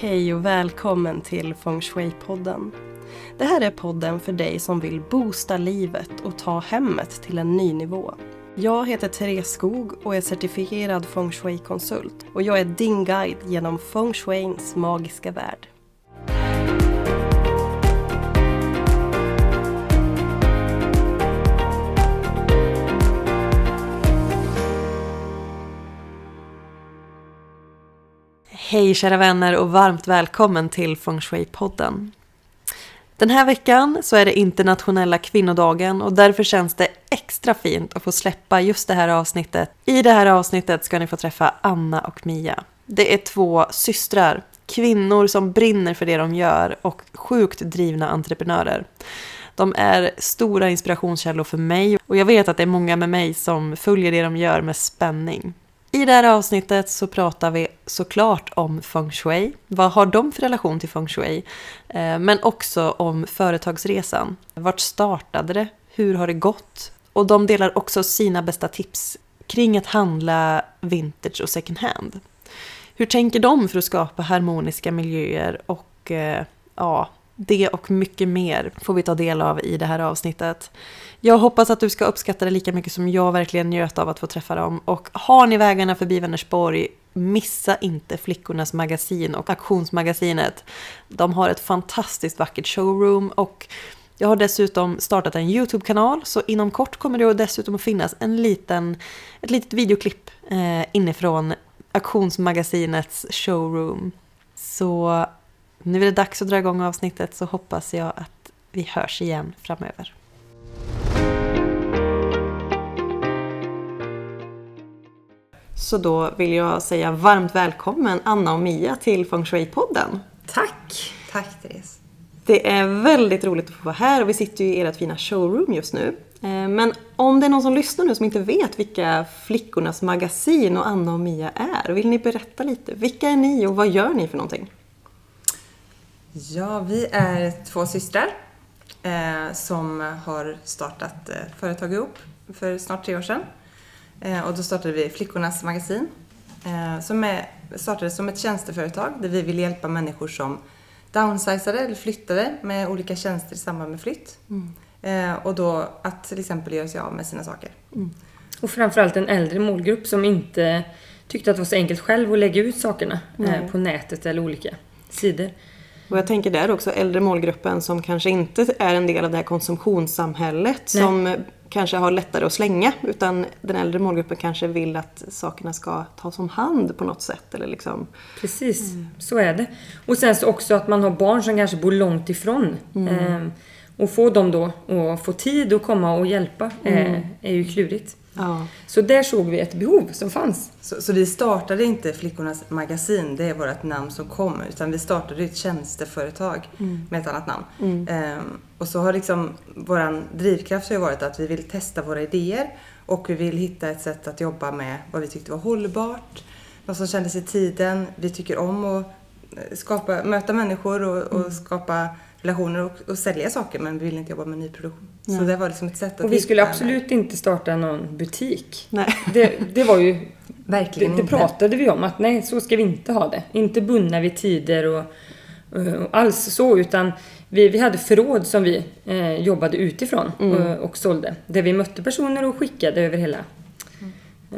Hej och välkommen till Feng Shui-podden. Det här är podden för dig som vill boosta livet och ta hemmet till en ny nivå. Jag heter Therese Skog och är certifierad Feng Shui-konsult och jag är din guide genom Feng Shuins magiska värld. Hej kära vänner och varmt välkommen till Feng Shui-podden. Den här veckan så är det internationella kvinnodagen och därför känns det extra fint att få släppa just det här avsnittet. I det här avsnittet ska ni få träffa Anna och Mia. Det är två systrar, kvinnor som brinner för det de gör och sjukt drivna entreprenörer. De är stora inspirationskällor för mig och jag vet att det är många med mig som följer det de gör med spänning. I det här avsnittet så pratar vi såklart om feng shui. Vad har de för relation till feng shui? Eh, men också om företagsresan. Vart startade det? Hur har det gått? Och de delar också sina bästa tips kring att handla vintage och second hand. Hur tänker de för att skapa harmoniska miljöer och eh, ja, det och mycket mer får vi ta del av i det här avsnittet. Jag hoppas att du ska uppskatta det lika mycket som jag verkligen njöt av att få träffa dem. Och har ni vägarna förbi Vänersborg, missa inte Flickornas magasin och Auktionsmagasinet. De har ett fantastiskt vackert showroom och jag har dessutom startat en YouTube-kanal så inom kort kommer det dessutom att finnas en liten, ett litet videoklipp eh, inifrån Auktionsmagasinets showroom. Så nu är det dags att dra igång avsnittet så hoppas jag att vi hörs igen framöver. Så då vill jag säga varmt välkommen Anna och Mia till Feng Shui-podden. Tack! Tack Therese. Det är väldigt roligt att få vara här och vi sitter ju i ert fina showroom just nu. Eh, men om det är någon som lyssnar nu som inte vet vilka Flickornas magasin och Anna och Mia är, vill ni berätta lite? Vilka är ni och vad gör ni för någonting? Ja, vi är två systrar eh, som har startat eh, företag ihop för snart tre år sedan. Eh, och då startade vi Flickornas magasin eh, som är, startade som ett tjänsteföretag där vi vill hjälpa människor som downsizade eller flyttade med olika tjänster i samband med flytt. Mm. Eh, och då att till exempel göra sig av med sina saker. Mm. Och framförallt en äldre målgrupp som inte tyckte att det var så enkelt själv att lägga ut sakerna mm. på nätet eller olika sidor. Och jag tänker där också äldre målgruppen som kanske inte är en del av det här konsumtionssamhället Nej. som kanske har lättare att slänga utan den äldre målgruppen kanske vill att sakerna ska tas om hand på något sätt. Eller liksom. Precis, mm. så är det. Och sen så också att man har barn som kanske bor långt ifrån. Mm. Eh, och få dem då att få tid att komma och hjälpa mm. eh, är ju klurigt. Ja. Så där såg vi ett behov som fanns. Så, så, vi startade inte Flickornas magasin, det är vårt namn som kommer, utan vi startade ett tjänsteföretag mm. med ett annat namn. Mm. Ehm, och så har liksom vår drivkraft har varit att vi vill testa våra idéer och vi vill hitta ett sätt att jobba med vad vi tyckte var hållbart, vad som kändes i tiden. Vi tycker om att skapa, möta människor och, och mm. skapa relationer och, och sälja saker men vi vill inte jobba med nyproduktion. Nej. Så det var liksom ett sätt att Och vi skulle absolut inte starta någon butik. Nej. Det, det var ju... Verkligen det, det pratade vi om att nej, så ska vi inte ha det. Inte bundna vid tider och, och alls så utan vi, vi hade förråd som vi eh, jobbade utifrån mm. och, och sålde. Där vi mötte personer och skickade över hela eh,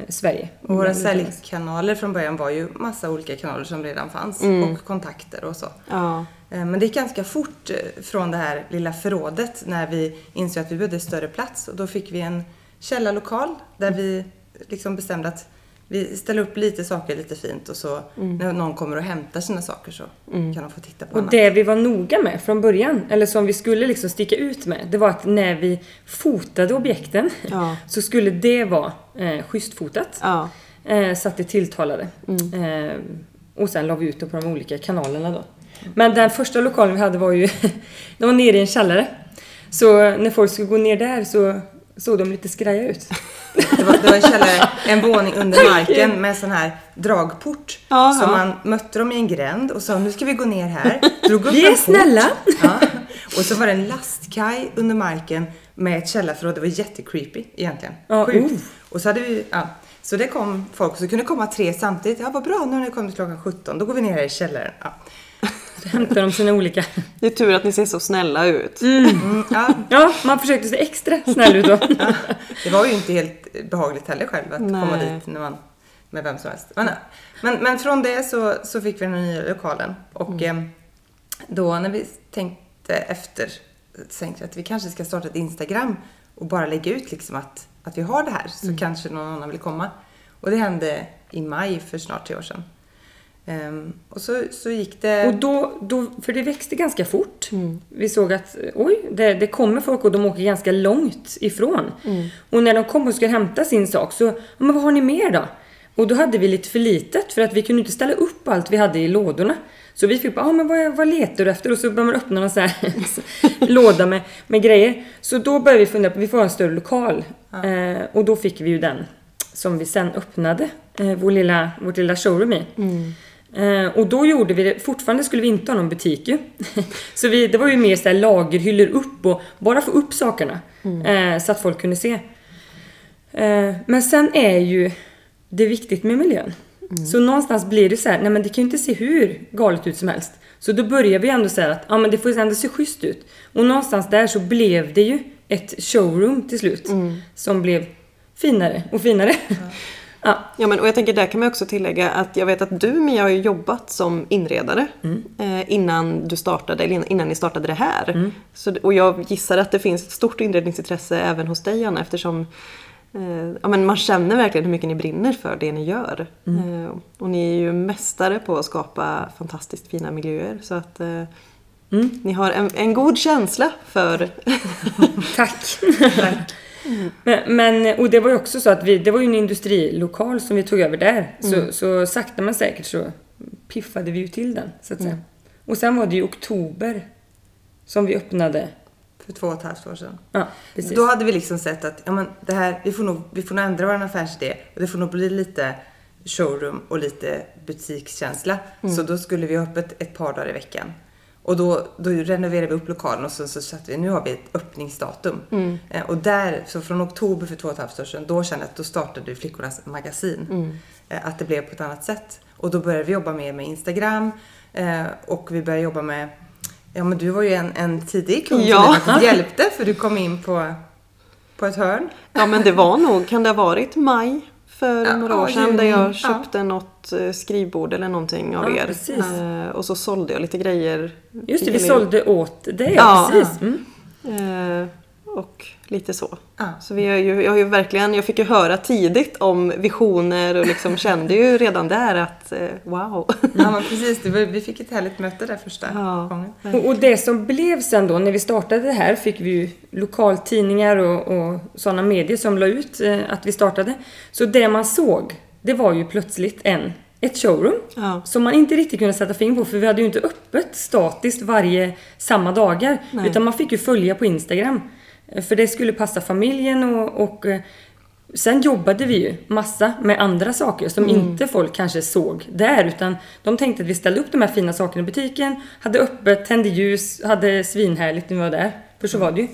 Sverige. Och våra säljkanaler från början var ju massa olika kanaler som redan fanns mm. och kontakter och så. Ja. Eh, men det gick ganska fort eh, från det här lilla förrådet när vi insåg att vi behövde större plats och då fick vi en källarlokal där vi liksom bestämde att vi ställer upp lite saker lite fint och så mm. när någon kommer och hämtar sina saker så mm. kan de få titta på Och annat. det vi var noga med från början, eller som vi skulle liksom sticka ut med, det var att när vi fotade objekten ja. så skulle det vara eh, schysstfotat. Ja. Eh, så att det tilltalade. Mm. Eh, och sen la vi ut det på de olika kanalerna då. Men den första lokalen vi hade var ju, den var nere i en källare. Så när folk skulle gå ner där så såg de lite skraja ut. Det var, det var en källare, en våning under marken med sån här dragport. Aha. Så man mötte dem i en gränd och sa nu ska vi gå ner här. Drog upp vi är snälla! Ja. Och så var det en lastkaj under marken med ett källarförråd. Det var jättecreepy egentligen. Ja, Sjukt. Uh. Och så hade vi, ja. Så det kom folk, så det kunde komma tre samtidigt. Ja, vad bra, nu har ni kommit klockan 17. Då går vi ner här i källaren. Ja. Hämtar de sina olika... Det är tur att ni ser så snälla ut. Mm. Mm, ja. ja, man försökte se extra snäll ut då. Ja, det var ju inte helt behagligt heller själv att Nej. komma dit när man, med vem som helst. Men, men, men från det så, så fick vi den nya lokalen. Och mm. eh, då när vi tänkte efter tänkte att vi kanske ska starta ett Instagram och bara lägga ut liksom att, att vi har det här så mm. kanske någon annan vill komma. Och det hände i maj för snart tre år sedan. Um, och så, så gick det... Och då, då, för det växte ganska fort. Mm. Vi såg att oj, det, det kommer folk och de åker ganska långt ifrån. Mm. Och när de kom och skulle hämta sin sak så, men vad har ni mer då? Och då hade vi lite för litet för att vi kunde inte ställa upp allt vi hade i lådorna. Så vi fick bara, ah, men vad, vad letar du efter? Och så började man öppna en sån här låda med, med grejer. Så då började vi fundera på, vi får ha en större lokal. Ja. Eh, och då fick vi ju den som vi sen öppnade eh, vår lilla, vårt lilla showroom i. Mm. Eh, och då gjorde vi det, fortfarande skulle vi inte ha någon butik ju. så vi, det var ju mer så lagerhyllor upp och bara få upp sakerna. Mm. Eh, så att folk kunde se. Eh, men sen är ju det viktigt med miljön. Mm. Så någonstans blir det så här, nej men det kan ju inte se hur galet ut som helst. Så då börjar vi ändå säga att ja, men det får ändå se schysst ut. Och någonstans där så blev det ju ett showroom till slut. Mm. Som blev finare och finare. Ja. ja. ja, men och jag tänker där kan man också tillägga att jag vet att du Mia har ju jobbat som inredare mm. eh, innan du startade, eller innan ni startade det här. Mm. Så, och jag gissar att det finns ett stort inredningsintresse även hos dig Anna eftersom eh, ja, men man känner verkligen hur mycket ni brinner för det ni gör. Mm. Eh, och ni är ju mästare på att skapa fantastiskt fina miljöer. Så att eh, mm. ni har en, en, god känsla för... Tack! Tack. Men, men, och det var ju också så att vi, det var ju en industrilokal som vi tog över där. Så, mm. så sakta men säkert så piffade vi ju till den, så att säga. Mm. Och sen var det ju oktober som vi öppnade. För två och ett halvt år sedan. Ja, precis. Då hade vi liksom sett att ja, men det här, vi, får nog, vi får nog ändra vår affärsidé. Och det får nog bli lite showroom och lite butikskänsla. Mm. Så då skulle vi ha öppet ett par dagar i veckan. Och då, då renoverade vi upp lokalen och så, så satte vi, nu har vi ett öppningsdatum. Mm. Eh, och där, så från oktober för två och ett halvt år sedan, då kände jag att då startade Flickornas magasin. Mm. Eh, att det blev på ett annat sätt. Och då började vi jobba mer med Instagram eh, och vi började jobba med, ja men du var ju en, en tidig kund ja. som hjälpte för du kom in på, på ett hörn. Ja men det var nog, kan det ha varit maj för ja, några år sedan där jag köpte ja. något eh, skrivbord eller någonting av ja, er. Precis. Eh, och så sålde jag lite grejer. Just det, vi sålde åt dig. Ja, precis. Mm. Och lite så. Ah. Så vi har ju, jag har ju verkligen, jag fick ju höra tidigt om visioner och liksom kände ju redan där att eh, wow. Ja men precis, var, vi fick ett härligt möte där första ja. gången. Och, och, det som blev sen då, när vi startade det här fick vi ju lokaltidningar och, och sådana medier som la ut eh, att vi startade. Så det man såg, det var ju plötsligt en ett showroom ja. som man inte riktigt kunde sätta fingret på för vi hade ju inte öppet statiskt varje samma dagar. Nej. Utan man fick ju följa på Instagram. För det skulle passa familjen och, och eh, Sen jobbade vi ju massa med andra saker som mm. inte folk kanske såg där utan de tänkte att vi ställde upp de här fina sakerna i butiken, hade öppet, tände ljus, hade svinhärligt när vi var där. För så var det ju.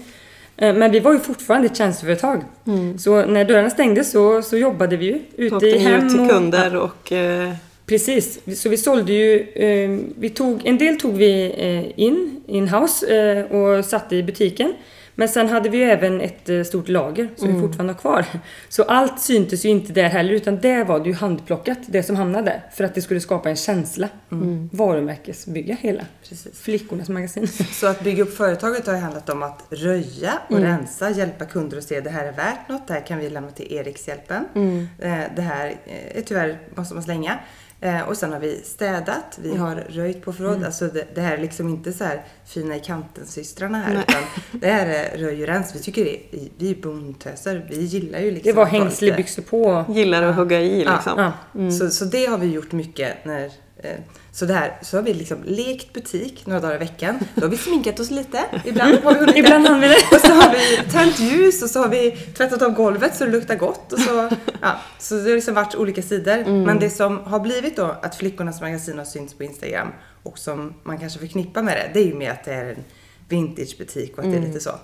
Eh, men vi var ju fortfarande ett tjänsteföretag. Mm. Så när dörrarna stängdes så, så jobbade vi ju ute i hem. ut till kunder och... och eh... Precis, så vi sålde ju, eh, vi tog, en del tog vi eh, in, in-house och satte i butiken. Men sen hade vi ju även ett eh, stort lager som mm. vi fortfarande har kvar. Så allt syntes ju inte där heller utan där var det ju handplockat, det som hamnade där. För att det skulle skapa en känsla. Mm. Varumärkesbygga hela. Precis. Flickornas magasin. Så att bygga upp företaget har ju handlat om att röja och mm. rensa, hjälpa kunder att se det här är värt något, det här kan vi lämna till Erikshjälpen. Mm. Eh, det här är tyvärr måste man slänga. Eh, och sen har vi städat, vi mm. har röjt på förråd. Mm. Alltså det, det, här är liksom inte så här fina i kanten-systrarna här. Utan det här är röj och rens. Vi tycker det är, vi är bondtöser. Vi gillar ju liksom. Det var hängslebyxor på. Gillar att hugga i liksom. Ja. Mm. Så, så det har vi gjort mycket när Eh, så, där, så har vi liksom lekt butik några dagar i veckan. Då har vi sminkat oss lite. Ibland har vi Ibland har vi det. Och så har vi tänt ljus och så har vi tvättat av golvet så det luktar gott. Och så, ja, så det har liksom varit olika sidor. Mm. Men det som har blivit då att Flickornas magasin har synts på Instagram och som man kanske förknippar med det, det är ju med att det är en vintagebutik och att mm. det är mm. lite så.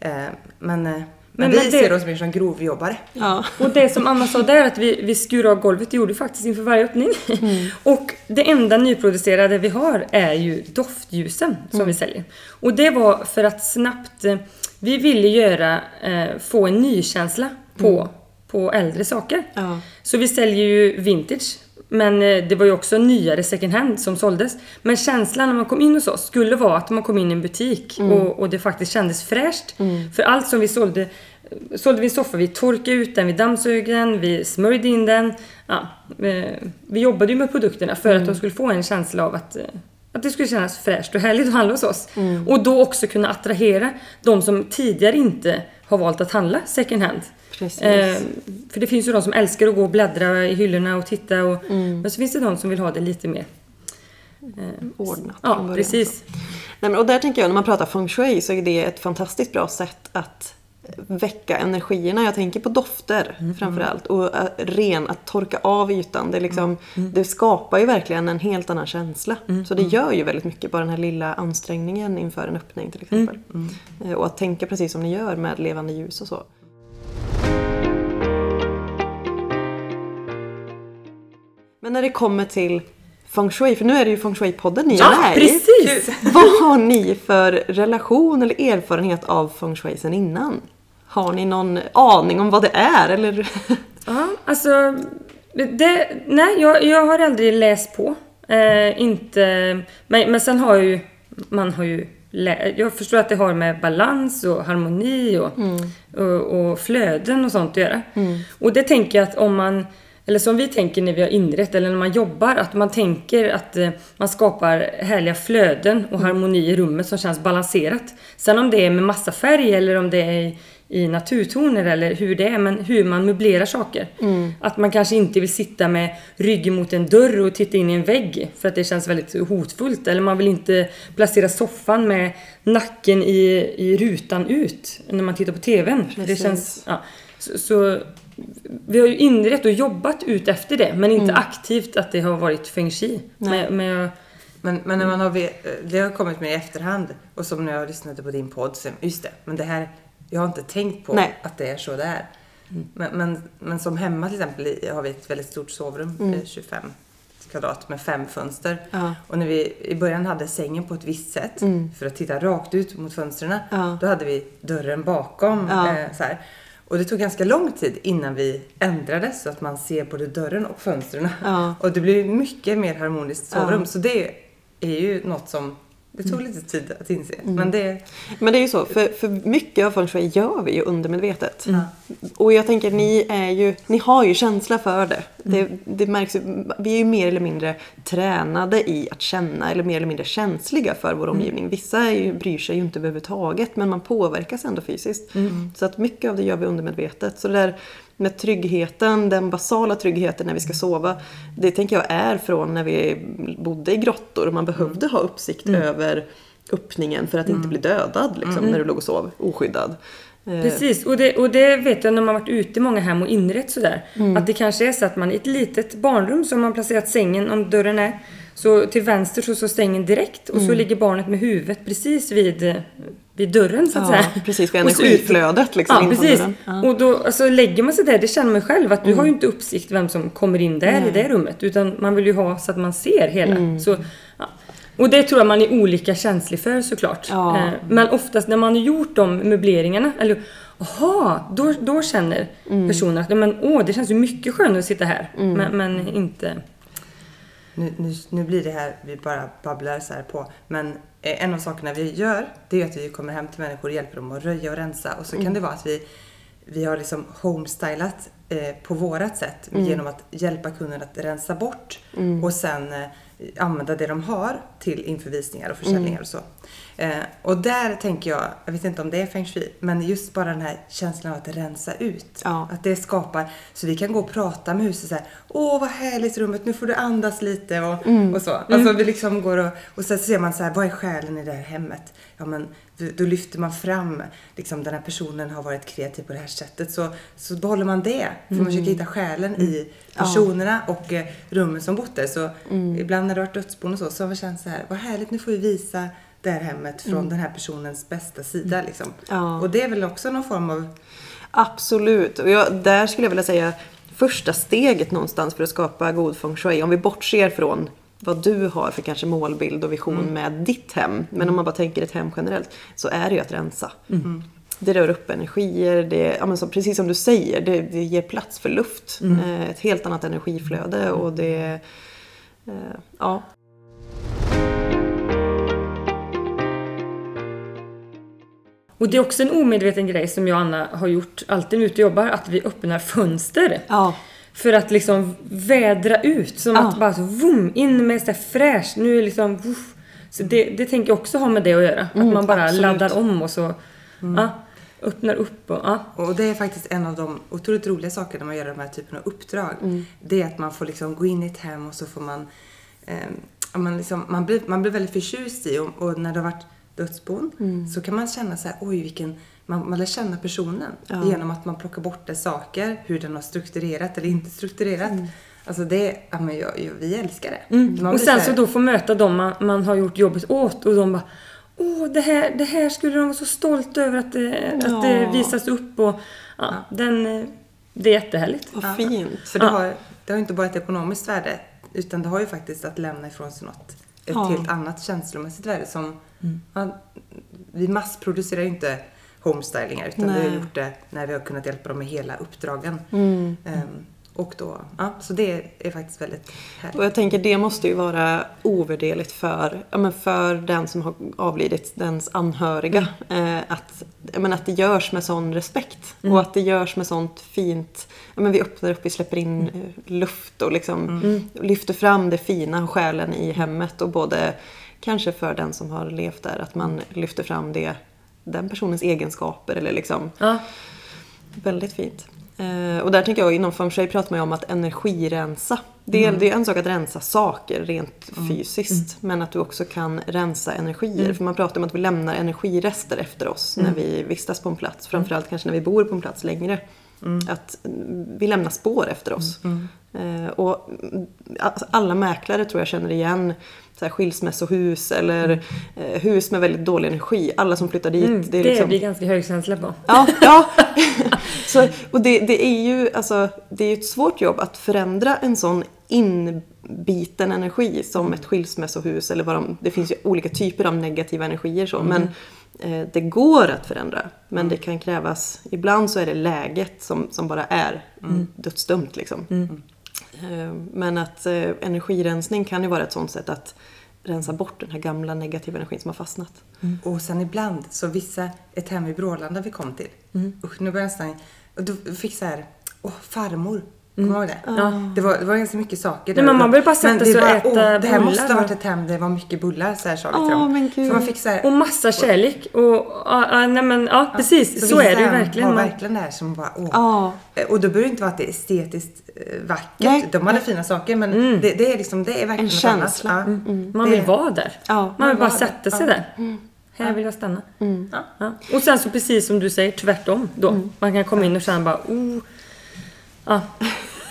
Eh, men eh, Men, men vi det... ser oss mer som grovjobbare. Ja. Och det som Anna sa där, att vi, vi skurar av golvet, det gjorde vi faktiskt inför varje öppning. Mm. och det enda nyproducerade vi har är ju doftljusen som mm. vi säljer. Och det var för att snabbt, eh, vi ville göra, eh, få en nykänsla på, mm. på äldre saker. Ja. Så vi säljer ju vintage men eh, det var ju också nyare second hand som såldes. Men känslan när man kom in hos oss skulle vara att man kom in i en butik mm. och, och, det faktiskt kändes fräscht. Mm. För allt som vi sålde, sålde vi en soffa, vi torkade ut den, vi dammsög den, vi smörjde in den. Ja, eh, vi jobbade ju med produkterna för mm. att de skulle få en känsla av att, eh, att det skulle kännas fräscht och härligt att handla hos oss. Mm. Och då också kunna attrahera de som tidigare inte har valt att handla second hand. Eh, för det finns ju de som älskar att gå och bläddra i hyllorna och titta. Och, mm. Men så finns det de som vill ha det lite mer eh, ordnat. Ja, precis. Nej, men, och där tänker jag, när man pratar feng shui så är det ett fantastiskt bra sätt att väcka energierna. Jag tänker på dofter mm. framförallt. Och uh, ren, att torka av ytan. Det, liksom, mm. mm. det skapar ju verkligen en helt annan känsla. Mm. Så det mm. gör ju väldigt mycket, bara den här lilla ansträngningen inför en öppning till exempel. Uh, och att tänka precis som ni gör med levande ljus och så. Men när det kommer till feng shui, för nu är det ju feng shui-podden ni ja, är med precis. i. Vad har ni för relation eller erfarenhet av feng shui sen innan? Har ni någon aning om vad det är eller? Ja, alltså det, nej, jag, jag har aldrig läst på. Eh, inte, men, men sen har jag ju, man har ju jag förstår att det har med balans och harmoni och, mm. och, och, flöden och sånt att göra. Mm. Och det tänker jag att om man eller som vi tänker när vi har inrett eller när man jobbar, att man tänker att eh, man skapar härliga flöden och harmoni i rummet som känns balanserat. Sen om det är med massa färg eller om det är i naturtoner eller hur det är, men hur man möblerar saker. Mm. Att man kanske inte vill sitta med ryggen mot en dörr och titta in i en vägg för att det känns väldigt hotfullt. Eller man vill inte placera soffan med nacken i, i rutan ut när man tittar på TVn. Det känns, ja. så, så vi har ju inrett och jobbat ut efter det, men inte mm. aktivt att det har varit feng shui. Men, men, men, men, när man har, det har kommit med i efterhand och som när jag lyssnade på din podd, så, just det, men det här, jag har inte tänkt på Nej. att det är så det är. Mm. Men, men, men, som hemma till exempel har vi ett väldigt stort sovrum, mm. 25 kvadrat med fem fönster. Ja. Och när vi i början hade sängen på ett visst sätt mm. för att titta rakt ut mot fönstren, ja. då hade vi dörren bakom. Ja. Eh, så här. Och det tog ganska lång tid innan vi ändrade så att man ser både dörren och fönstren. Och det blir mycket mer harmoniskt sovrum. Så det är ju något som det tog lite tid att inse. Mm. Men, det... men det är ju så, för, för mycket av feng shui gör vi ju undermedvetet. Mm. Och jag tänker, ni, är ju, ni har ju känsla för det. Mm. det. Det märks Vi är ju mer eller mindre tränade i att känna, eller mer eller mindre känsliga för vår mm. omgivning. Vissa är ju, bryr sig ju inte överhuvudtaget, men man påverkas ändå fysiskt. Mm. Så att mycket av det gör vi undermedvetet. Så där med tryggheten, den basala tryggheten när vi ska sova. Det tänker jag är från när vi bodde i grottor och man behövde ha uppsikt mm. över öppningen för att mm. inte bli dödad liksom, mm. när du låg och sov oskyddad. Eh. Precis, och det, och det vet jag när man varit ute i många hem och inrett sådär. Mm. Att det kanske är så att man i ett litet barnrum som man placerat sängen om dörren är. Så till vänster så står stängen direkt och så mm. ligger barnet med huvudet precis vid vid dörren så att ja, säga. precis, vid energiflödet liksom Ja, precis. Ja. Och då alltså, lägger man sig där, det känner man själv att du mm. har ju inte uppsikt vem som kommer in där Nej. i det rummet. Utan man vill ju ha så att man ser hela. Mm. Så, ja. Och det tror jag man är olika känslig för såklart. Ja. Eh, men oftast när man har gjort de möbleringarna, eller Jaha, då, då känner mm. personen att men, åh, det känns ju mycket skönare att sitta här. Mm. Men, men inte... Nu, nu, nu, blir det här, vi bara babblar så här på, men Eh, en av sakerna vi gör, det är att vi kommer hem till människor och hjälper dem att röja och rensa. Och så mm. kan det vara att vi, vi har liksom homestylat eh, på vårat sätt mm. genom att hjälpa kunden att rensa bort mm. och sen eh, använda det de har till införvisningar och försäljningar mm. och så. Eh, och där tänker jag, jag vet inte om det är feng shui, men just bara den här känslan av att rensa ut. Ja. Att det skapar, så vi kan gå och prata med huset så här, åh vad härligt rummet, nu får du andas lite och, mm. och så. Alltså mm. vi liksom går och, och så ser man så här, vad är själen i det här hemmet? Ja men då lyfter man fram, liksom den här personen har varit kreativ på det här sättet. Så, så behåller man det. För mm. man försöker hitta själen i personerna ja. och eh, rummen som bott där. Så mm. ibland när det har varit dödsbon och så, så har vi känt så här, vad härligt, nu får vi visa det här hemmet från mm. den här personens bästa sida. Liksom. Ja. Och det är väl också någon form av... Absolut. Och jag, där skulle jag vilja säga första steget någonstans för att skapa god feng shui. Om vi bortser från vad du har för kanske målbild och vision mm. med ditt hem. Men om man bara tänker ett hem generellt. Så är det ju att rensa. Mm. Det rör upp energier, det, ja, men så, precis som du säger, det, det ger plats för luft. Mm. Eh, ett helt annat energiflöde och det... Eh, ja. Och det är också en omedveten grej som jag och Anna har gjort alltid när vi ute och jobbar, att vi öppnar fönster. Ja. För att liksom vädra ut, som ja. att bara så, vroom, in med så fräscht, nu är liksom, woof. Så det, det tänker jag också ha med det att göra. Mm, att man bara absolut. laddar om och så, mm. ja, öppnar upp och, ja. Och det är faktiskt en av de otroligt roliga sakerna när man gör de här typen av uppdrag. Mm. Det är att man får liksom gå in i ett hem och så får man, eh, man, liksom, man, blir, man blir väldigt förtjust i och, och när det har varit dödsbon mm. så kan man känna så här, oj vilken man, man lär känna personen ja. genom att man plockar bort dess saker, hur den har strukturerat eller inte strukturerat. Mm. Alltså det, ja, men jag, jag, vi älskar det. Mm. Och sen så, så då få möta dem man, man, har gjort jobbet åt och de bara Åh, det här, det här skulle de vara så stolta över att det, ja. att det visas upp och ja, Den, det är jättehärligt. Vad fint. För det, har, det har inte bara ett ekonomiskt värde utan det har ju faktiskt att lämna ifrån sig något. Ett helt annat känslomässigt värde som mm. vi massproducerar ju inte homestylingar utan Nej. vi har gjort det när vi har kunnat hjälpa dem med hela uppdragen. Mm. Um, och då, ja, så det är faktiskt väldigt härligt. Och jag tänker det måste ju vara ovärderligt för, ja, men för den som har avlidit, dens anhöriga. Mm. Eh, att, ja, men att det görs med sån respekt. Mm. Och att det görs med sånt fint, ja, men vi öppnar upp, vi släpper in mm. luft och liksom mm. lyfter fram det fina, själen i hemmet. Och både kanske för den som har levt där, att man lyfter fram det, den personens egenskaper eller liksom. Ja. Väldigt fint. Eh, och där tänker jag, inom feng shui pratar man ju om att energirensa. Det är, mm. det är en sak att rensa saker rent mm. fysiskt. Mm. Men att du också kan rensa energier. Mm. För man pratar om att vi lämnar energirester efter oss när mm. vi vistas på en plats. Framförallt kanske när vi bor på en plats längre. Mm. Att vi lämnar spår efter oss. Eh, och alltså, alla mäklare tror jag känner igen så här skilsmässohus eller mm. eh, hus med väldigt dålig energi. Alla som flyttar dit. Mm, det är, liksom... blir ganska högkänsliga på. Ja, ja. så, och det, det, är ju alltså, det är ett svårt jobb att förändra en sån inbiten energi som mm. ett skilsmässohus eller vad de, det finns ju olika typer av negativa energier så. Mm. Men det går att förändra. Men mm. det kan krävas, ibland så är det läget som, som bara är mm. dödsdömt liksom. Mm. Eh, men att eh, energirensning kan ju vara ett sånt sätt att rensa bort den här gamla negativa energin som har fastnat. Mm. Och sen ibland, så vissa, ett hem i Brålanda vi kom till. Mm. Usch, nu börjar jag nästan... Då fick så här, åh farmor. Kommer du ihåg det? Ja. Det, var, det var ganska mycket saker. Nej, men man vill bara sätta sig och äta åh, Det här måste ha varit ett hem där det var mycket bullar, så här sa vi till dem. Men Gud. För man fick så här, och massa kärlek. Och, och, nej, men, ja, precis. Så, så är det ju verkligen. var verkligen det här som bara, åh. Ja. Och då behöver det inte vara att det är estetiskt eh, vackert. Nej. De hade fina saker, men mm. det, det, är liksom, det är verkligen En känsla. Ja. Mm. mm. Man vill vara där. Ja. Man vill bara sätta sig där. Mm. Här vill jag stanna. Mm. Ja. Och sen så precis som du säger, tvärtom då. Mm. Man kan komma in och känna bara, oh. Ja,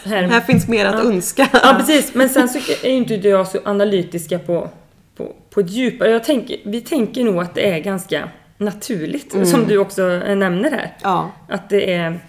här, här finns mer att ja. önska. Ja, precis. Men sen så är inte jag så analytiska på, på, på ett djupare... Jag tänker, vi tänker nog att det är ganska naturligt, mm. som du också nämner här. Ja. Att det är...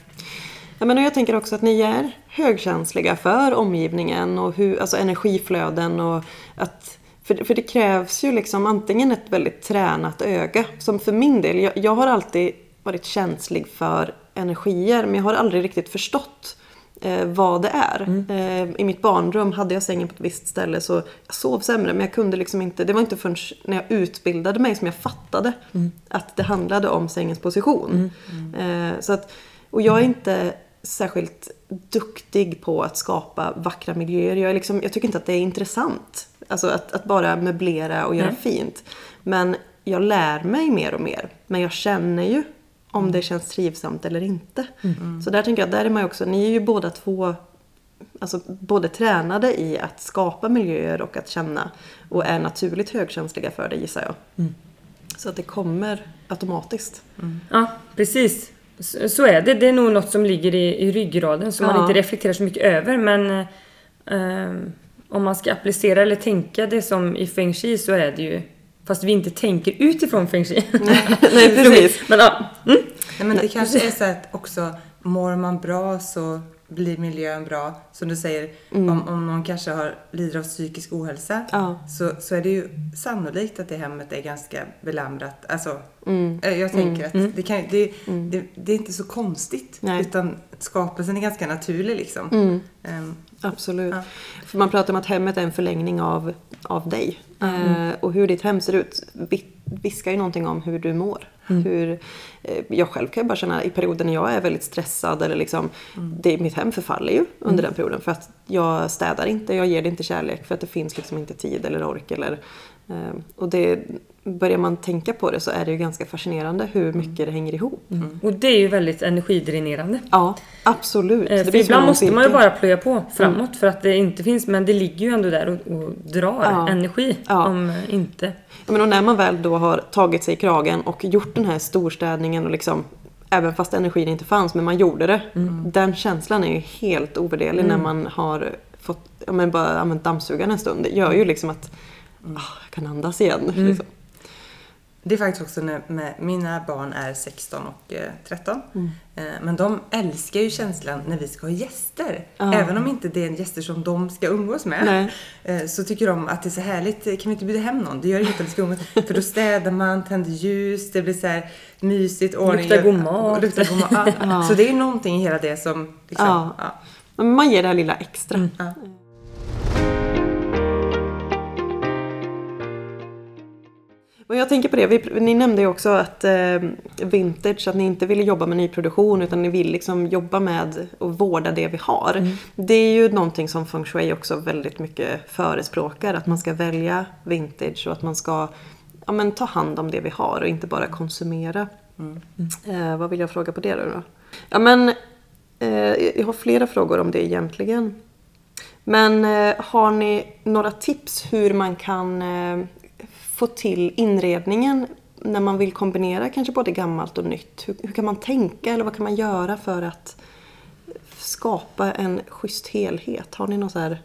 Ja, men jag tänker också att ni är högkänsliga för omgivningen och hur, alltså energiflöden och att för, för det krävs ju liksom antingen ett väldigt tränat öga. Som för min del, jag, jag har alltid varit känslig för energier men jag har aldrig riktigt förstått eh, vad det är. Mm. Eh, I mitt barnrum hade jag sängen på ett visst ställe så jag sov sämre men jag kunde liksom inte, det var inte förrän när jag utbildade mig som jag fattade mm. att det handlade om sängens position. Mm. Eh, så att, och jag är inte särskilt duktig på att skapa vackra miljöer. Jag, är liksom, jag tycker inte att det är intressant. Alltså att, att bara möblera och göra fint. Men jag lär mig mer och mer. Men jag känner ju om det känns trivsamt eller inte. Mm. Så där tänker jag, där är man ju också, ni är ju båda två alltså, både tränade i att skapa miljöer och att känna och är naturligt högkänsliga för det gissar jag. Mm. Så att det kommer automatiskt. Mm. Ja, precis. Så är det. Det är nog något som ligger i, i ryggraden som ja. man inte reflekterar så mycket över men äh, om man ska applicera eller tänka det som i feng shui så är det ju Fast vi inte tänker utifrån feng shui. Nej, precis. men, ja. Mm. Nej, men det kanske är så att också mår man bra så blir miljön bra. Som du säger, mm. om, om någon kanske har, lider av psykisk ohälsa ja. så, så är det ju sannolikt att det hemmet är ganska belamrat. Alltså, mm. Eh, jag tänker att mm. det, kan, det, mm. det, det, är inte så konstigt. Nej. Utan skapelsen är ganska naturlig liksom. Um, Absolut. Ja. För man pratar om att hemmet är en förlängning av, av dig. Mm. Eh, och hur ditt hem ser ut viskar ju någonting om hur du mår. Mm. Hur, eh, jag själv kan ju bara känna i perioder när jag är väldigt stressad eller liksom, mm. det, mitt hem förfaller ju under mm. den perioden. För att jag städar inte, jag ger det inte kärlek för att det finns liksom inte tid eller ork. Eller, och det, börjar man tänka på det så är det ju ganska fascinerande hur mm. mycket det hänger ihop. Mm. Och det är ju väldigt energidränerande. Ja, absolut. Eh, för ibland måste man ju bara plöja på framåt mm. för att det inte finns, men det ligger ju ändå där och, och drar ja. energi. Ja. Om inte... Ja, men och när man väl då har tagit sig i kragen och gjort den här storstädningen och liksom Även fast energin inte fanns, men man gjorde det. Mm. Den känslan är ju helt ovärderlig när mm. man har fått, ja men bara använt dammsugaren en stund. Det gör ju liksom att ah, jag kan andas igen. Mm. Liksom. Det är faktiskt också när med, mina barn är 16 och eh, 13. Mm. Eh, men de älskar ju känslan när vi ska ha gäster. Ah. Även om inte det är gäster som de ska umgås med. Eh, så tycker de att det är så härligt. Kan vi inte bjuda hem någon? Det gör inget att vi ska umgås. För då städar man, tänder ljus, det blir så här mysigt. Ordning, luktar god mat. Luktar god mat. Ah. Så det är någonting i hela det som liksom, ja. Man ger det här lilla extra. Mm. Och jag tänker på det, vi, ni nämnde ju också att eh, vintage, att ni inte ville jobba med nyproduktion utan ni vill liksom jobba med och vårda det vi har. Mm. Det är ju någonting som feng shui också väldigt mycket förespråkar, att man ska välja vintage och att man ska ja, men, ta hand om det vi har och inte bara konsumera. Mm. Eh, vad vill jag fråga på det då? Ja men, eh, jag har flera frågor om det egentligen. Men eh, har ni några tips hur man kan eh, få till inredningen när man vill kombinera kanske både gammalt och nytt? Hur, hur, kan man tänka eller vad kan man göra för att skapa en schysst helhet? Har ni något så här?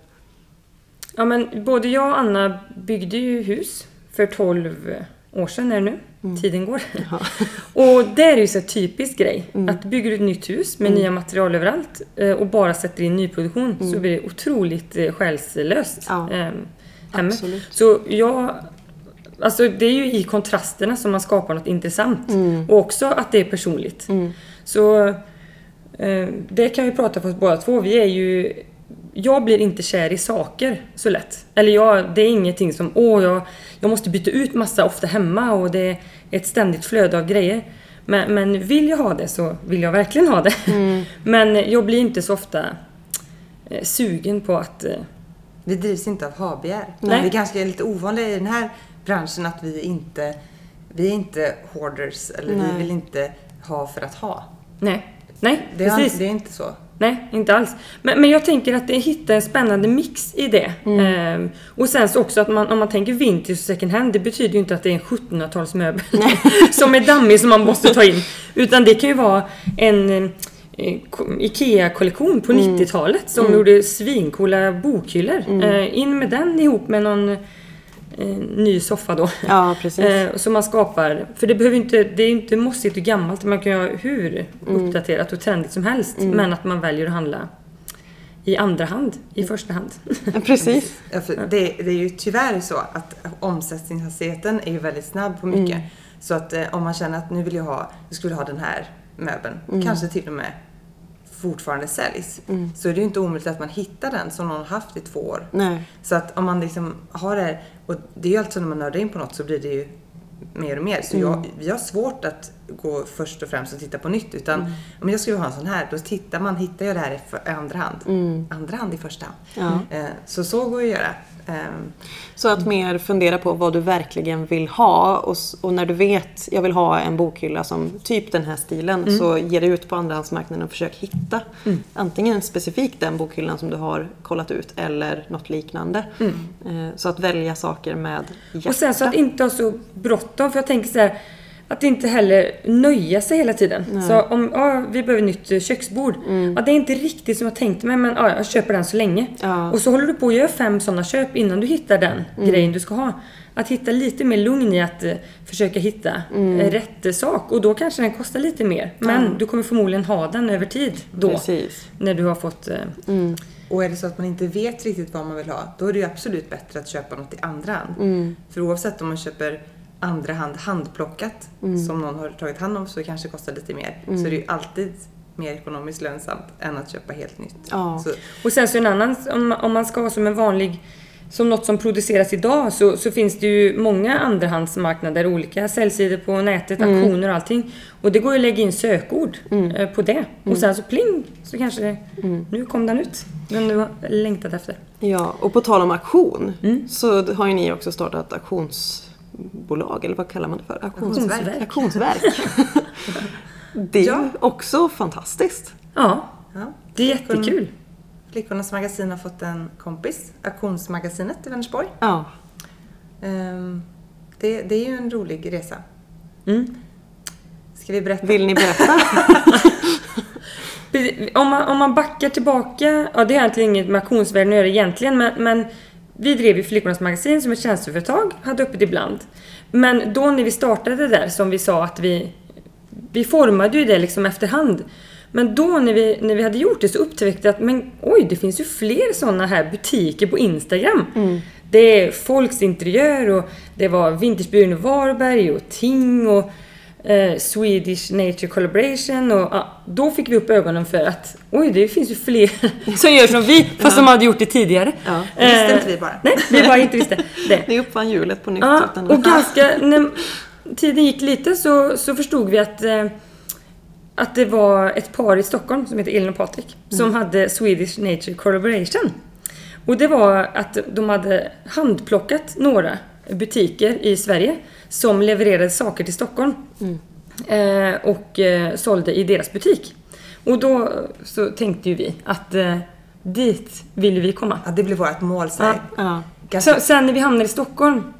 Ja men både jag och Anna byggde ju hus för 12 år sedan är det nu. Mm. Tiden går. och det är ju så typisk grej. Mm. Att bygger du ett nytt hus med mm. nya material överallt eh, och bara sätter in nyproduktion så mm. blir det otroligt eh, själslöst. Ja. Ehm, hemmet. Så jag Alltså det är ju i kontrasterna som man skapar något intressant. Mm. Och också att det är personligt. Mm. Så eh, det kan vi prata för oss båda två. Vi är ju... Jag blir inte kär i saker så lätt. Eller jag, det är ingenting som, åh, jag, jag måste byta ut massa ofta hemma och det är ett ständigt flöde av grejer. Men, men vill jag ha det så vill jag verkligen ha det. Mm. Men jag blir inte så ofta eh, sugen på att... Eh, vi drivs inte av habegär. Nej. Vi är ganska lite ovanliga i den här branschen att vi inte, vi är inte hoarders eller Nej. vi vill inte ha för att ha. Nej, Nej det precis. Är, det är inte så. Nej, inte alls. Men, men jag tänker att det hittar en spännande mix i det. Mm. Ehm, och sen så också att man, om man tänker vintage och second hand, det betyder ju inte att det är en 1700-talsmöbel som är dammig som man måste ta in. Utan det kan ju vara en eh, IKEA-kollektion på mm. 90-talet som mm. gjorde svincoola bokhyllor. Mm. Eh, in med den ihop med någon eh, ny soffa då. Ja, precis. Eh, som man skapar. För det behöver inte, det är inte mossigt och gammalt. Man kan göra hur mm. uppdaterat och trendigt som helst. Mm. Men att man väljer att handla i andra hand, i mm. första hand. precis. Ja, det, det, är ju tyvärr så att omsättningshastigheten är ju väldigt snabb på mycket. Mm. Så att eh, om man känner att nu vill jag ha, jag skulle ha den här möbeln. Mm. Kanske till och med fortfarande säljs. Mm. Så är det ju inte omöjligt att man hittar den som någon haft i två år. Nej. Så att om man liksom har det här, och det är ju alltid så när man nördar in på något så blir det ju mer och mer. Så mm. jag, vi har svårt att gå först och främst och titta på nytt. Utan mm. om jag skulle ha en sån här, då tittar man, hittar jag det här i andra hand. Mm. Andra hand i första hand. Ja. Eh, så så går det att göra. Ehm, så att mer fundera på vad du verkligen vill ha och, och, när du vet, jag vill ha en bokhylla som typ den här stilen, mm. så ge dig ut på andrahandsmarknaden och försök hitta mm. antingen specifikt den bokhyllan som du har kollat ut eller något liknande. Mm. Eh, så att välja saker med hjärta. Och sen så att inte ha så bråttom, för jag tänker så här att inte heller nöja sig hela tiden. Nej. Så om ja, vi behöver nytt köksbord. Mm. Ja, det är inte riktigt som jag tänkte mig men ja, jag köper den så länge. Ja. Och så håller du på att göra fem sådana köp innan du hittar den mm. grejen du ska ha. Att hitta lite mer lugn i att uh, försöka hitta mm. rätt sak. Och då kanske den kostar lite mer. Men du kommer förmodligen ha den över tid då. Precis. När du har fått... Uh, och är det så att man inte vet riktigt vad man vill ha, då är det ju absolut bättre att köpa något i andra hand. Mm. För oavsett om man köper andra hand handplockat mm. som någon har tagit hand om så det kanske kostar lite mer. Mm. Så det är ju alltid mer ekonomiskt lönsamt än att köpa helt nytt. Ja. Så. Och sen så en annan, om, om man ska ha som en vanlig som något som produceras idag så, så finns det ju många andrahandsmarknader, olika säljsidor på nätet, mm. auktioner och allting. Och det går ju att lägga in sökord mm. Eh, på det. Mm. Och sen så pling så kanske det, mm. nu kom den ut. Den du har längtat efter. Ja, och på tal om auktion mm. så har ju ni också startat auktionsbolag, eller vad kallar man det för? Auktionsverk. Auktionsverk. det är ja. också fantastiskt. Ja, det är jättekul. Flickornas magasin har fått en kompis, Auktionsmagasinet i Vänersborg. Ja. Um, det, det, är ju en rolig resa. Mm. Ska vi berätta? Vill ni berätta? om, man, om man backar tillbaka, ja det har egentligen inget med auktionsvärlden att göra egentligen, men, men vi drev ju Flickornas magasin som ett tjänsteföretag, hade öppet ibland. Men då när vi startade där, som vi sa att vi, vi formade ju det liksom efterhand. Men då när vi, när vi hade gjort det så upptäckte vi att men oj, det finns ju fler sådana här butiker på Instagram. Mm. Det är Folks Interiör och det var Vintersbyrån i Varberg och Ting och eh, Swedish Nature Collaboration och ja, då fick vi upp ögonen för att oj, det finns ju fler som gör som vi, fast ja. som hade gjort det tidigare. Ja, det visste eh, inte vi bara. Nej, vi bara inte visste det. Ni uppfann hjulet på nytt. Ja, och ganska, när tiden gick lite så, så förstod vi att eh, att det var ett par i Stockholm som heter Elin och Patrik mm. som hade Swedish Nature Collaboration. Och det var att de hade handplockat några butiker i Sverige som levererade saker till Stockholm. Mm. Eh, och eh, sålde i deras butik. Och då så tänkte ju vi att eh, dit ville vi komma. Ja, det blev vårt mål. Så, ja. ja. så Sen när vi hamnade i Stockholm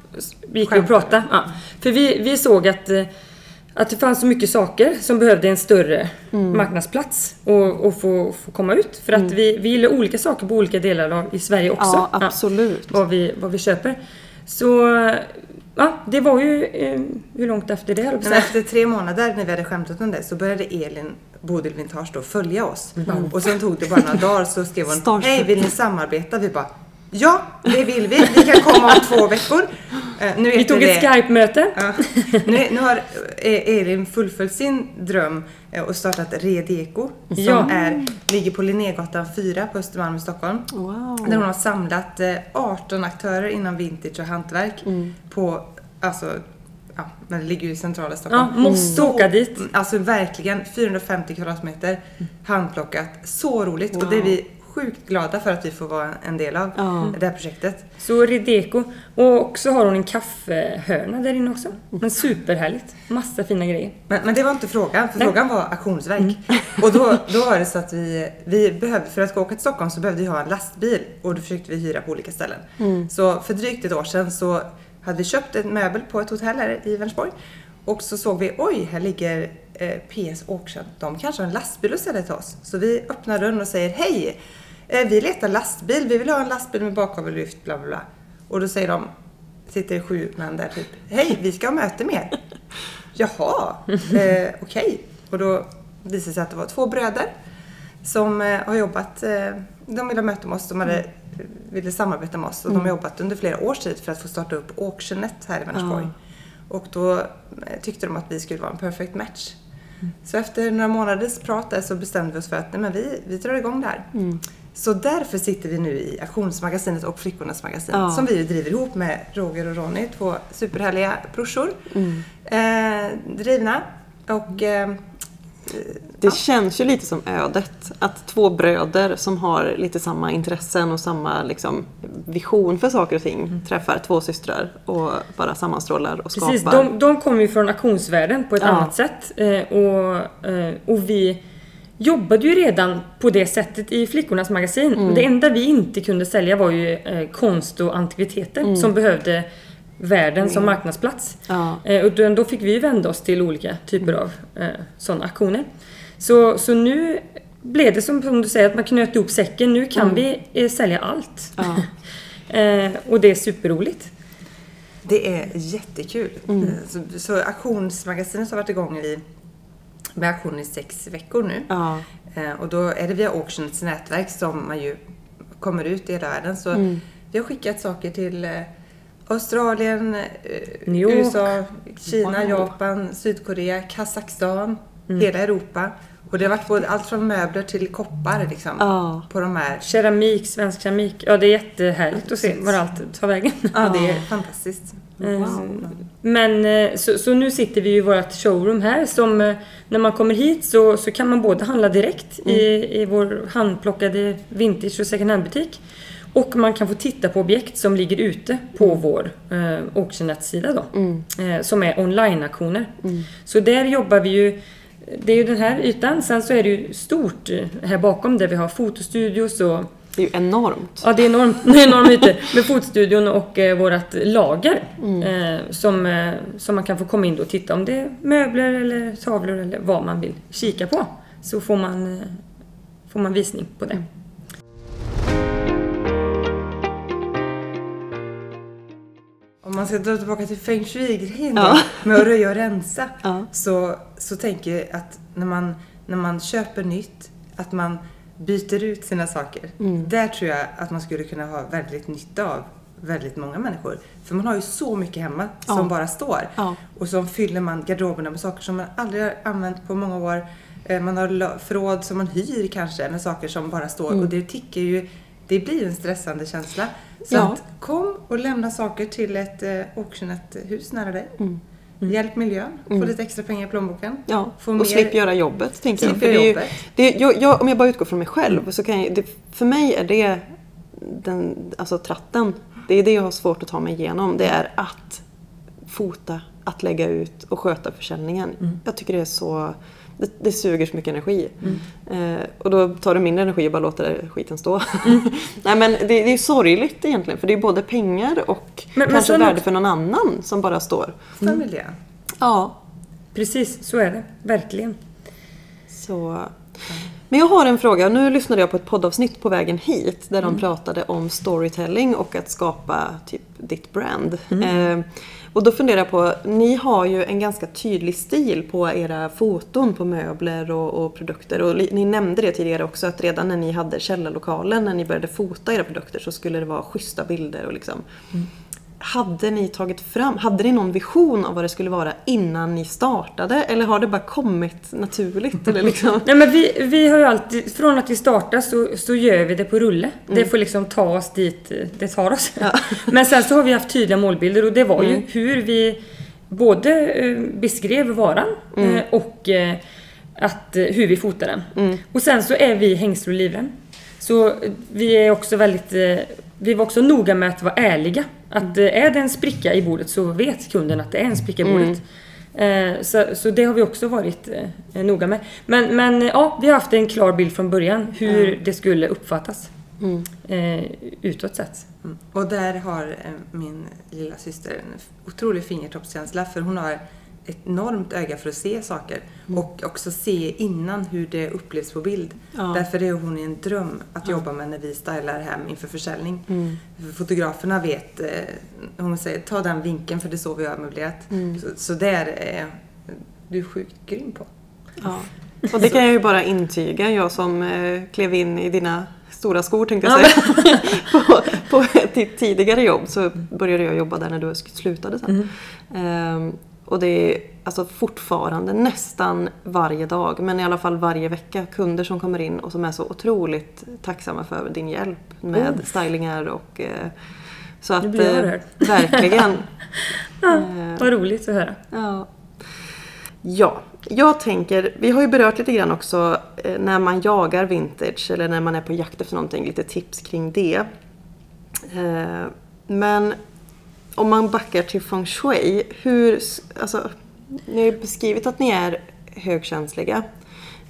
gick vi och pratade. Ja. För vi, vi såg att eh, att det fanns så mycket saker som behövde en större mm. marknadsplats och, och få, få, komma ut. För att mm. vi, vi gillar olika saker på olika delar av, i Sverige också. Ja, absolut. Ja, vad, vi, vad vi köper. Så ja, det var ju... Eh, hur långt efter det? Men efter tre månader när vi hade skämtat om det så började Elin Bodil Vintage då följa oss. Mm. Och sen tog det bara några dagar så skrev hon Hej, vill ni samarbeta? Vi bara Ja, det vill vi. Vi kan komma om två veckor. Uh, nu vi tog ett Skype-möte. Ja. Nu, nu, har eh, Elin fullföljt sin dröm eh, och startat Redeko som ja. är, ligger på Linnégatan 4 på Östermalm i Stockholm. Wow. Där hon har samlat 18 aktörer inom vintage och hantverk mm. på alltså, ja, men det ligger ju i centrala Stockholm. Ja, måste mm. åka dit. Alltså verkligen 450 kvadratmeter handplockat. Så roligt. Wow. Och det är vi sjukt glada för att vi får vara en del av ja. det här projektet. Så Rideko. Och så har hon en kaffehörna där inne också. Men superhärligt. Massa fina grejer. Men, men det var inte frågan, för Nej. frågan var auktionsverk. Mm. Och då, då var det så att vi, vi behövde, för att åka till Stockholm så behövde vi ha en lastbil och då försökte vi hyra på olika ställen. Mm. Så för drygt ett år sedan så hade vi köpt en möbel på ett hotell här i Vänersborg. Och så såg vi, oj, här ligger eh, PS Auction. De kanske har en lastbil att ställa till oss. Så vi öppnar dörren och säger, hej! Eh, vi letar lastbil, vi vill ha en lastbil med bakgavellyft, bla bla bla. Och då säger de, sitter sju män där typ, hej vi ska ha möte med er. Jaha, eh, okej. Okay. Och då visade det sig att det var två bröder som eh, har jobbat, eh, de ville ha möte med oss, de hade, ville samarbeta med oss och mm. de har mm. jobbat under flera års tid för att få starta upp Auctionet här i Vänersborg. Mm. Och då eh, tyckte de att vi skulle vara en perfect match. Mm. Så efter några månaders prat där så bestämde vi oss för att nej, men vi, vi drar igång det här. Mm. Så därför sitter vi nu i Auktionsmagasinet och Flickornas magasin ja. som vi driver ihop med Roger och Ronny, två superhärliga brorsor. Mm. Eh, drivna och eh, det ja. känns ju lite som ödet. Att två bröder som har lite samma intressen och samma liksom, vision för saker och ting mm. träffar två systrar och bara sammanstrålar och skapar. Precis, de, de kommer ju från auktionsvärlden på ett ja. annat sätt. Eh, och, eh, och vi jobbade ju redan på det sättet i Flickornas magasin. Mm. Det enda vi inte kunde sälja var ju eh, konst och antikviteter mm. som behövde världen mm. som marknadsplats. Ja. Eh, och då fick vi vända oss till olika typer av eh, sådana aktioner. Så, så nu blev det som, som du säger, att man knöt ihop säcken. Nu kan mm. vi eh, sälja allt. Ja. eh, och det är superroligt. Det är jättekul. Mm. Eh, så, så auktionsmagasinet har varit igång i, med auktion i sex veckor nu. Ja. Eh, och då är det via Auctions nätverk som man ju kommer ut i hela världen. Så mm. vi har skickat saker till eh, Australien, USA, Kina, wow. Japan, Sydkorea, Kazakstan, mm. hela Europa. Och det har varit både allt från möbler till koppar liksom. Ja. På de här. Keramik, svensk keramik. Ja, det är jättehärligt att se var allt tar vägen. Ja, det är fantastiskt. Eh, wow. Men eh, så, så, nu sitter vi i vårt showroom här som eh, när man kommer hit så, så kan man både handla direkt mm. i, i vår handplockade vintage och second hand-butik och man kan få titta på objekt som ligger ute på mm. vår eh, Auctionnet-sida då. Mm. Eh, som är online-aktioner. Mm. Så där jobbar vi ju det är ju den här ytan. Sen så är det ju stort här bakom där vi har fotostudios och det är ju enormt. Ja, det är enormt. Det är enormt ytor. Med fotostudion och eh, vårt lager. Mm. Eh, som, eh, som man kan få komma in och titta om det är möbler eller tavlor eller vad man vill kika på. Så får man, eh, får man visning på det. Om man ska dra tillbaka till feng shui-grejen ja. med att röja och rensa. Ja. Så, så tänker jag att när man, när man köper nytt, att man byter ut sina saker. Mm. Där tror jag att man skulle kunna ha väldigt nytta av väldigt många människor. För man har ju så mycket hemma ja. som bara står. Ja. Och så fyller man garderoberna med saker som man aldrig har använt på många år. Eh, man har förråd som man hyr kanske med saker som bara står. Mm. Och det tickar ju, det blir en stressande känsla. Så ja. att kom och lämna saker till ett eh, auctionet-hus nära dig. Mm. Mm. Hjälp miljön, få mm. lite extra pengar i plånboken. Ja, få och mer... slipp göra jobbet. Tänker jag. För det är ju, det, jag, jag, om jag bara utgår från mig själv, så kan jag, det, för mig är det den, alltså tratten. Det är det jag har svårt att ta mig igenom. Det är att fota, att lägga ut och sköta försäljningen. Mm. Jag tycker det är så det, det suger så mycket energi. Mm. Eh, och då tar det mindre energi att bara låta skiten stå. Mm. Nej men det, det är sorgligt egentligen för det är både pengar och men, kanske men värde för någon annan som bara står. Familjen. Mm. Ja. Precis, så är det. Verkligen. Så... Men jag har en fråga. Nu lyssnade jag på ett poddavsnitt på vägen hit där de mm. pratade om storytelling och att skapa typ ditt brand. Mm. Eh, och då funderar jag på, ni har ju en ganska tydlig stil på era foton på möbler och, och produkter. Och ni nämnde det tidigare också att redan när ni hade källarlokalen, när ni började fota era produkter så skulle det vara schyssta bilder och liksom. Mm. Hade ni tagit fram, hade ni någon vision av vad det skulle vara innan ni startade? Eller har det bara kommit naturligt? Eller liksom? Nej men vi, vi har ju alltid, från att vi startar så, så gör vi det på rulle. Mm. Det får liksom ta oss dit det tar oss. Ja. Men sen så har vi haft tydliga målbilder och det var ju mm. hur vi både eh, beskrev varan mm. Eh, och eh, att, hur vi fotade den. Mm. Och sen så är vi hängslen och livrem. Så vi är också väldigt vi var också noga med att vara ärliga. Att är det en spricka i bordet så vet kunden att det är en spricka i bordet. Mm. Eh, så, så det har vi också varit eh, noga med. Men, men ja, vi har haft en klar bild från början hur mm. det skulle uppfattas. Mm. Eh, utåt sett. Mm. Och där har min lilla syster en otrolig fingertoppskänsla för hon har enormt öga för att se saker mm. och också se innan hur det upplevs på bild. Ja. Därför är hon en dröm att ja. jobba med när vi stylar hem inför försäljning. Mm. Fotograferna vet, eh, hon säger ta den vinkeln för det är så vi har möblerat. Mm. Så, så där är du sjukt grym på. Ja. Och det kan jag ju bara intyga, jag som eh, klev in i dina stora skor tänkte jag säga. på, på ett tidigare jobb så började jag jobba där när du slutade sen. Mm. Um, och det är alltså fortfarande nästan varje dag, men i alla fall varje vecka, kunder som kommer in och som är så otroligt tacksamma för din hjälp med oh. stylingar och eh, så att... Nu blir jag eh, Verkligen. ja, eh, vad roligt att höra. Ja. Ja, jag tänker, vi har ju berört lite grann också eh, när man jagar vintage eller när man är på jakt efter någonting, lite tips kring det. Men om man backar till feng shui, hur, alltså, ni har ju beskrivit att ni är högkänsliga.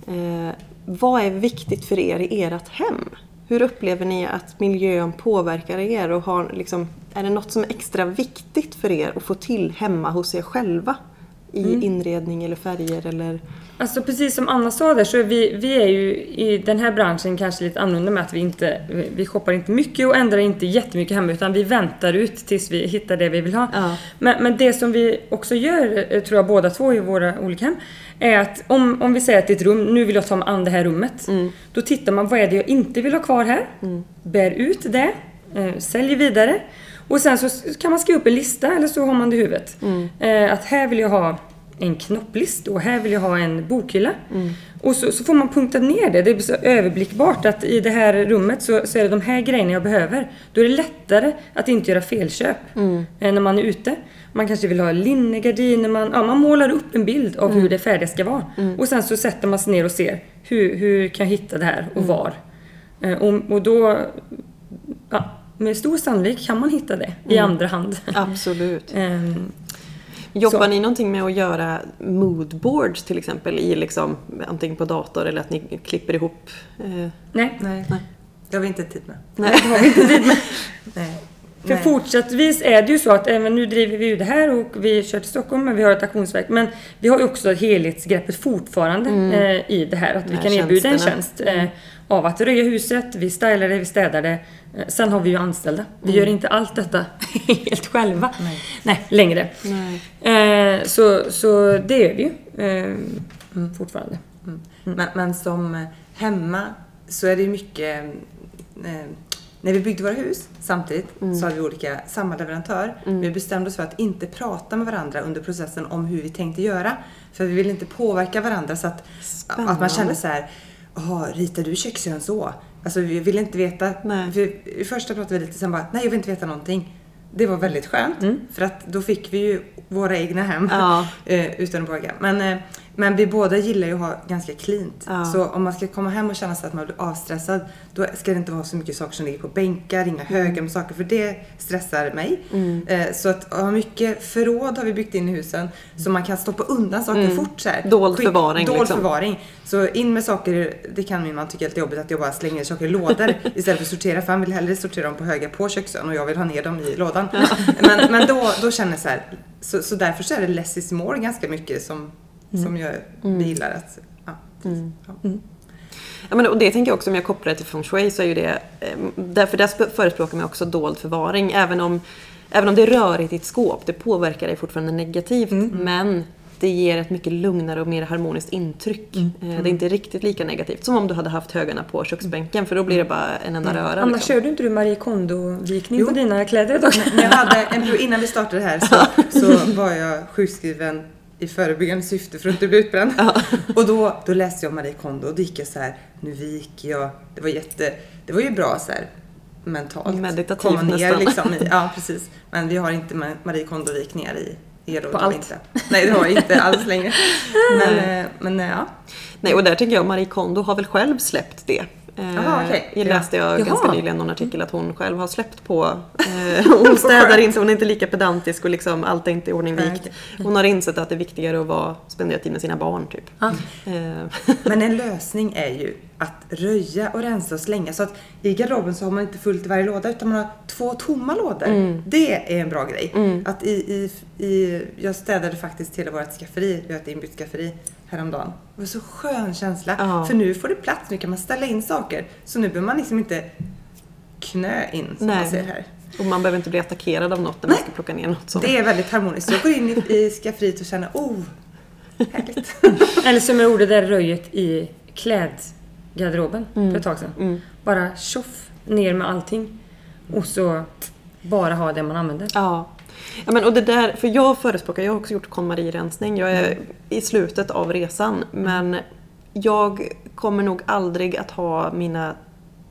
Eh, vad är viktigt för er i ert hem? Hur upplever ni att miljön påverkar er och har liksom är det något som är extra viktigt för er att få till hemma hos er själva? I mm. inredning eller färger eller? Alltså precis som Anna sa där så är vi, vi är ju i den här branschen kanske lite annorlunda med att vi inte vi shoppar inte mycket och ändrar inte jättemycket hemma utan vi väntar ut tills vi hittar det vi vill ha. Ja. Men, men det som vi också gör, eh, tror jag båda två i våra olika hem, är att om, om vi säger att det är ett rum, nu vill jag ta mig an det här rummet. Mm. Då tittar man, vad är det jag inte vill ha kvar här? Mm. Bär ut det, eh, säljer vidare. Och sen så kan man skriva upp en lista eller så har man det i huvudet. Mm. Eh, att här vill jag ha en knopplist och här vill jag ha en bokhylla. Mm. Och så, så, får man punkta ner det. Det blir så överblickbart att i det här rummet så, så, är det de här grejerna jag behöver. Då är det lättare att inte göra felköp mm. Eh, när man är ute. Man kanske vill ha linnegardiner, man, ja, man målar upp en bild av mm. hur det färdiga ska vara. Mm. Och sen så sätter man sig ner och ser hur, hur kan jag hitta det här och mm. var. Eh, och, och då ja, med stor sannolikhet kan man hitta det i mm. andra hand. Absolut. um, Jobbar så. ni någonting med att göra moodboards till exempel i liksom, antingen på dator eller att ni klipper ihop? Eh... Nej. Nej. Nej. Det har vi inte tid med. Nej, det har vi inte tid med. Nej. För Nej. fortsättningsvis är det ju så att även nu driver vi ju det här och vi kör till Stockholm men vi har ett auktionsverk. Men vi har ju också helhetsgreppet fortfarande mm. eh, i det här. Att vi kan erbjuda en tjänst eh, av att röja huset, vi stylar det, vi städar det. Eh, sen har vi ju anställda. Vi mm. gör inte allt detta helt själva. Nej, Nej längre. Nej. Eh, så, så det gör vi ju eh, mm. fortfarande. Mm. Men, men, som hemma så är det ju mycket eh, när vi byggde våra hus samtidigt mm. så hade vi olika, samma leverantör. Mm. Vi bestämde oss för att inte prata med varandra under processen om hur vi tänkte göra. För vi ville inte påverka varandra så att, att man kände så här, Jaha, ritar du köksön så? Alltså vi ville inte veta. Nej. För, första pratade vi lite, sen bara, nej jag vill inte veta någonting. Det var väldigt skönt. Mm. För att då fick vi ju våra egna hem ja. Eh, utan att våga. Men eh, men vi båda gillar ju att ha ganska cleant. Ja. Så om man ska komma hem och känna sig att man blir avstressad, då ska det inte vara så mycket saker som ligger på bänkar, inga högar med saker, för det stressar mig. Mm. Eh, så att ha mycket förråd har vi byggt in i husen, så man kan stoppa undan saker mm. fort så här. Dold förvaring. Dold liksom. förvaring. Så in med saker, det kan min man tycka är lite jobbigt att jag bara slänger saker i lådor istället för att sortera, för han vill hellre sortera dem på högar på köksön och jag vill ha ner dem i lådan. Men, men då, då känner jag så här, så, så därför så är det less is more ganska mycket som mm. som jag mm. gillar att... Ja, mm. ja. Mm. Ja, men och det tänker jag också om jag kopplar det till feng shui så är ju det... Eh, därför där förespråkar man också dold förvaring. Även om, även om det är rörigt i ett skåp, det påverkar dig fortfarande negativt. Mm. Men det ger ett mycket lugnare och mer harmoniskt intryck. Mm. Eh, det är inte riktigt lika negativt som om du hade haft högarna på köksbänken för då blir det bara en enda röra. Annars liksom. körde inte du Marie Kondo-vikning på dina kläder? Jag hade en, innan vi startade här så, så var jag sjukskriven i förebyggande syfte för att inte bli utbränd. Ja. Och då, då läste jag Marie Kondo och då gick jag så här, nu viker jag. Det var jätte, det var ju bra så här mentalt. Meditativt komma ner nästan. liksom i, Ja, precis. Men vi har inte Marie Kondo-vikningar i er På allt? Inte. Nej, det har vi inte alls längre. Men, eh, men eh, ja. Nej, och där tycker jag Marie Kondo har väl själv släppt det. Aha, okay. Jag läste jag Jaha. ganska nyligen någon artikel att hon själv har släppt på. Eh, hon städar inte, hon är inte lika pedantisk och liksom allt är inte i ordning vikt. Hon har insett att det är viktigare att vara, spendera tid med sina barn typ. Ah. Men en lösning är ju att röja och rensa och slänga så att i garderoben så har man inte fullt i varje låda utan man har två tomma lådor. Mm. Det är en bra grej. Mm. Att i, i, i, jag städade faktiskt hela vårt skafferi, vi har ett inbyggt skafferi häromdagen. Det var så skön känsla. Ja. För nu får det plats, nu kan man ställa in saker. Så nu behöver man liksom inte knö in som Nej. man ser här. Och man behöver inte bli attackerad av något när man ska plocka ner något. Så. Det är väldigt harmoniskt. Jag går in i, i skafferiet och känner, oh, härligt. Eller som jag gjorde där röjet i klädgarderoben mm. för ett tag sedan. Mm. Bara tjoff, ner med allting. Och så bara ha det man använder. Ja. Ja, men, och det där, för jag förespråkar, jag har också gjort KonMari-rensning. Jag är mm. i slutet av resan. Men jag kommer nog aldrig att ha mina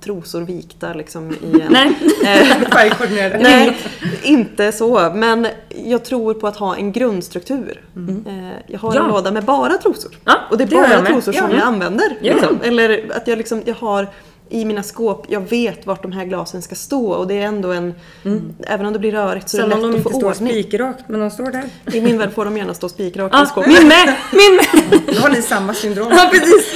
trosor vikta liksom i en... Nej, eh, Nej inte så. Men jag tror på att ha en grundstruktur. Mm. Eh, jag har ja. en låda med bara trosor. Ja, och det är bara trosor som jag använder. Liksom. Eller att jag liksom, jag har i mina skåp, jag vet vart de här glasen ska stå och det är ändå en... Mm. Även om det blir rörigt så är det lätt att få ordning. Sällan de inte står spikrakt, men de står där. I min värld får de gärna stå spikrakt ah, i skåpet. Min med! Min med! Då har ni samma syndrom. Ja, precis.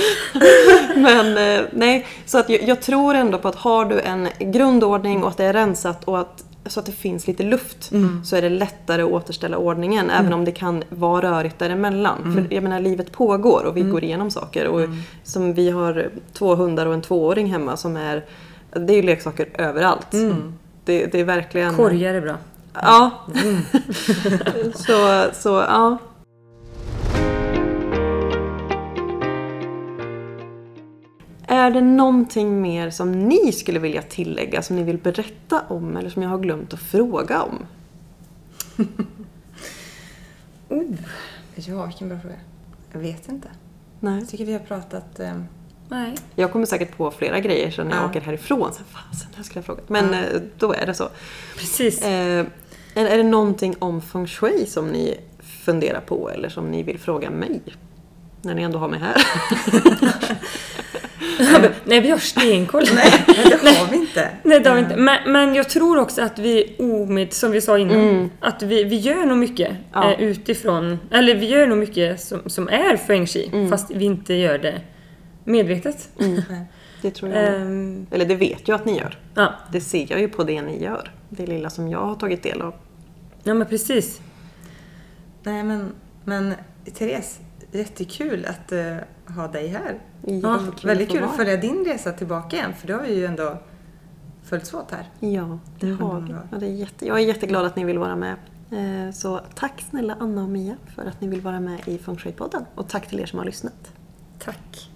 men eh, nej, så att jag, jag, tror ändå på att har du en grundordning och att det är rensat och att så att det finns lite luft mm. så är det lättare att återställa ordningen mm. även om det kan vara rörigt däremellan. Mm. För jag menar livet pågår och vi mm. går igenom saker. Och mm. som vi har två hundar och en tvååring hemma som är det är ju leksaker överallt. Mm. Det, det, är verkligen... Korgar är bra. Ja. så, så ja. Är det någonting mer som ni skulle vilja tillägga, som ni vill berätta om eller som jag har glömt att fråga om? oh. Ja, vilken bra fråga. Jag vet inte. Nej. Jag tycker vi har pratat... Eh... Nej. Jag kommer säkert på flera grejer så när jag ja. åker härifrån. Så, fasen, det skulle jag frågat. Men ja. Eh, då är det så. Precis. Eh, är det någonting om feng shui som ni funderar på eller som ni vill fråga mig? När ni ändå har mig här. Nej, vi har stenkoll. Nej, det har vi inte. Nej, det har vi inte. Men, men jag tror också att vi omed, som vi sa innan, mm. att vi, vi gör nog mycket ja. eh, utifrån, eller vi gör nog mycket som, som är feng shui, mm. fast vi inte gör det medvetet. Mm. Det tror jag. Um, eller det vet jag att ni gör. Ja. Det ser jag ju på det ni gör. Det lilla som jag har tagit del av. Ja, men precis. Nej, men, men Therese, jättekul att uh, ha dig här. Ja, väldigt kul att följa din resa tillbaka igen för det har vi ju ändå följts åt här. Ja, det har vi. Ja, det är jätte, jag är jätteglad att ni vill vara med. Eh, så tack snälla Anna och Mia för att ni vill vara med i Funkshow-podden och tack till er som har lyssnat. Tack.